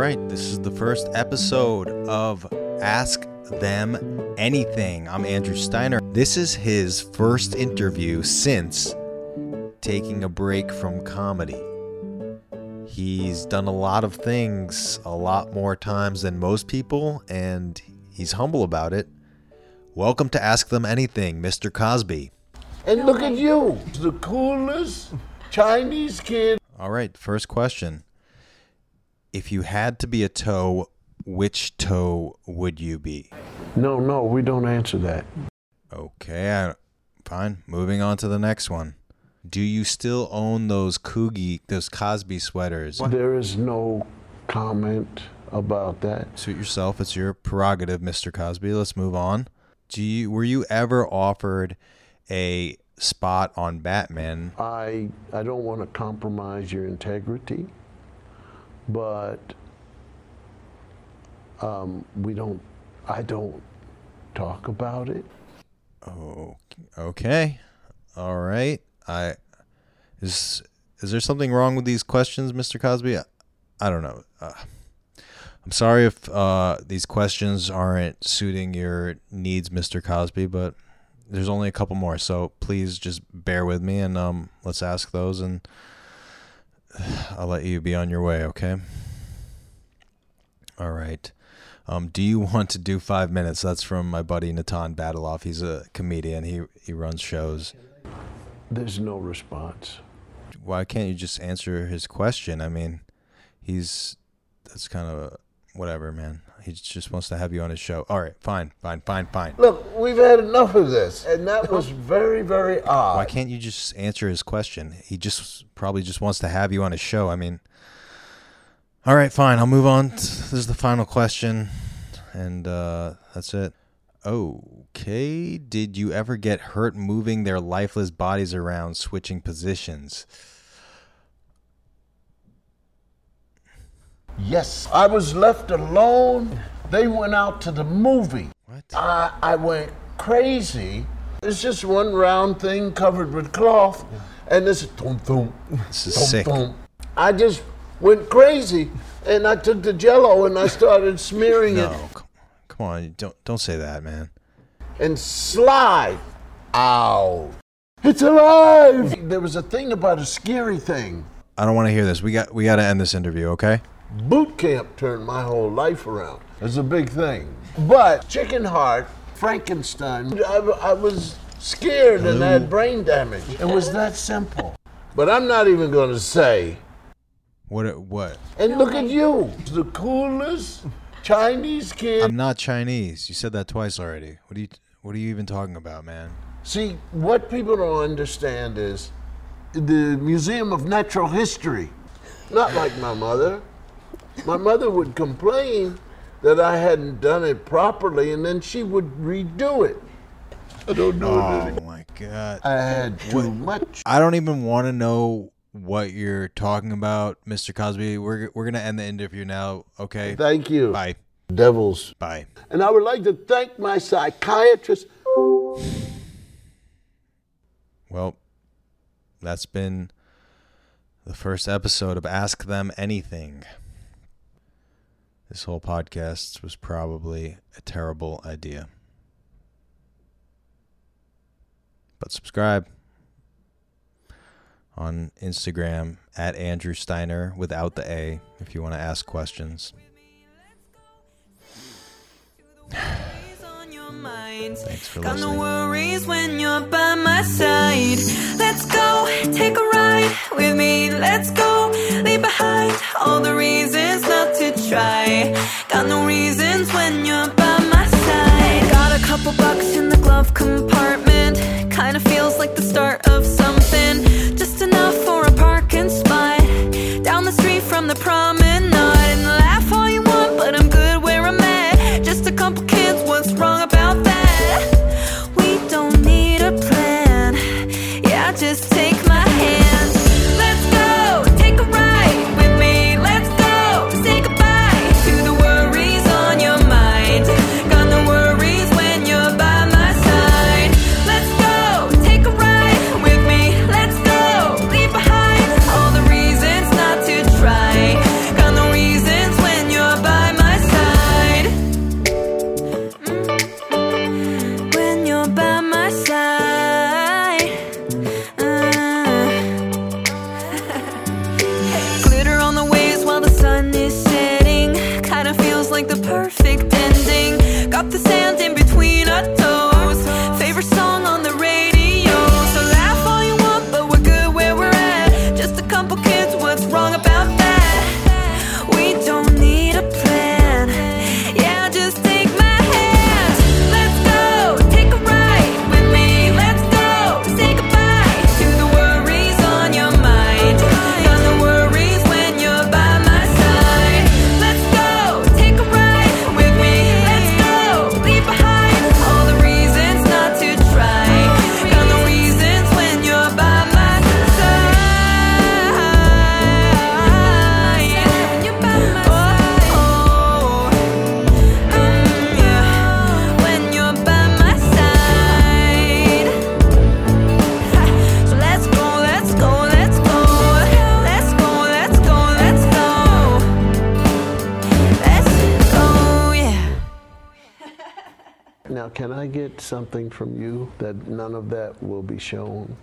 right, this is the first episode of Ask Them Anything. I'm Andrew Steiner. This is his first interview since taking a break from comedy. He's done a lot of things a lot more times than most people, and he's humble about it. Welcome to Ask Them Anything, Mr. Cosby. And look at you, the coolest Chinese kid. All right, first question. If you had to be a toe, which toe would you be? No, no, we don't answer that. Okay, I, fine. Moving on to the next one. Do you still own those Coogi, those Cosby sweaters? There is no comment about that. Suit yourself. It's your prerogative, Mr. Cosby. Let's move on. Do you were you ever offered a spot on Batman? I I don't want to compromise your integrity, but um, we don't. I don't talk about it. Oh, okay. All right. I is is there something wrong with these questions, Mr. Cosby? I, I don't know. Uh, I'm sorry if uh, these questions aren't suiting your needs, Mr. Cosby, but there's only a couple more, so please just bear with me and um, let's ask those, and I'll let you be on your way. Okay. All right. Um, do you want to do five minutes? That's from my buddy Natan Batiloff. He's a comedian. He he runs shows. There's no response. Why can't you just answer his question? I mean, he's that's kind of whatever, man. He just wants to have you on his show. All right, fine, fine, fine, fine. Look, we've had enough of this, and that was very, very odd. Why can't you just answer his question? He just probably just wants to have you on his show. I mean, all right, fine. I'll move on. This is the final question, and uh, that's it. Okay. Did you ever get hurt moving their lifeless bodies around, switching positions? Yes, I was left alone. They went out to the movie. What? I, I went crazy. It's just one round thing covered with cloth, and this thump thump. This is thump, sick. thump. I just went crazy, and I took the Jello and I started smearing No, it come on. Don't don't say that, man. and slide. Ow! It's alive. There was a thing about a scary thing. I don't want to hear this. We got we got to end this interview, okay? Boot camp turned my whole life around. It's a big thing. But chicken heart, Frankenstein, I, I was scared and I had brain damage. It was that simple. But I'm not even going to say. What what? And look at you, the coolest Chinese kid. I'm not Chinese. You said that twice already. What are you what are you even talking about, man? See, what people don't understand is the Museum of Natural History. Not like my mother. My mother would complain that I hadn't done it properly, and then she would redo it. I don't know. Oh my god. I had too much. I don't even want to know what you're talking about, Mr. Cosby. We're we're gonna end the interview now, okay? Thank you, Bye. devils. Bye. And I would like to thank my psychiatrist. Well, that's been the first episode of Ask Them Anything. This whole podcast was probably a terrible idea. But subscribe on Instagram at Andrew Steiner without the A if you want to ask questions. on your mind. Thanks for Got no listening. worries when you're by my side. Let's go, take a ride with me. Let's go, leave behind all the reasons try. Got no reasons when you're by my side. Got a couple bucks in the glove compartment. Kinda Now, can I get something from you that none of that will be shown?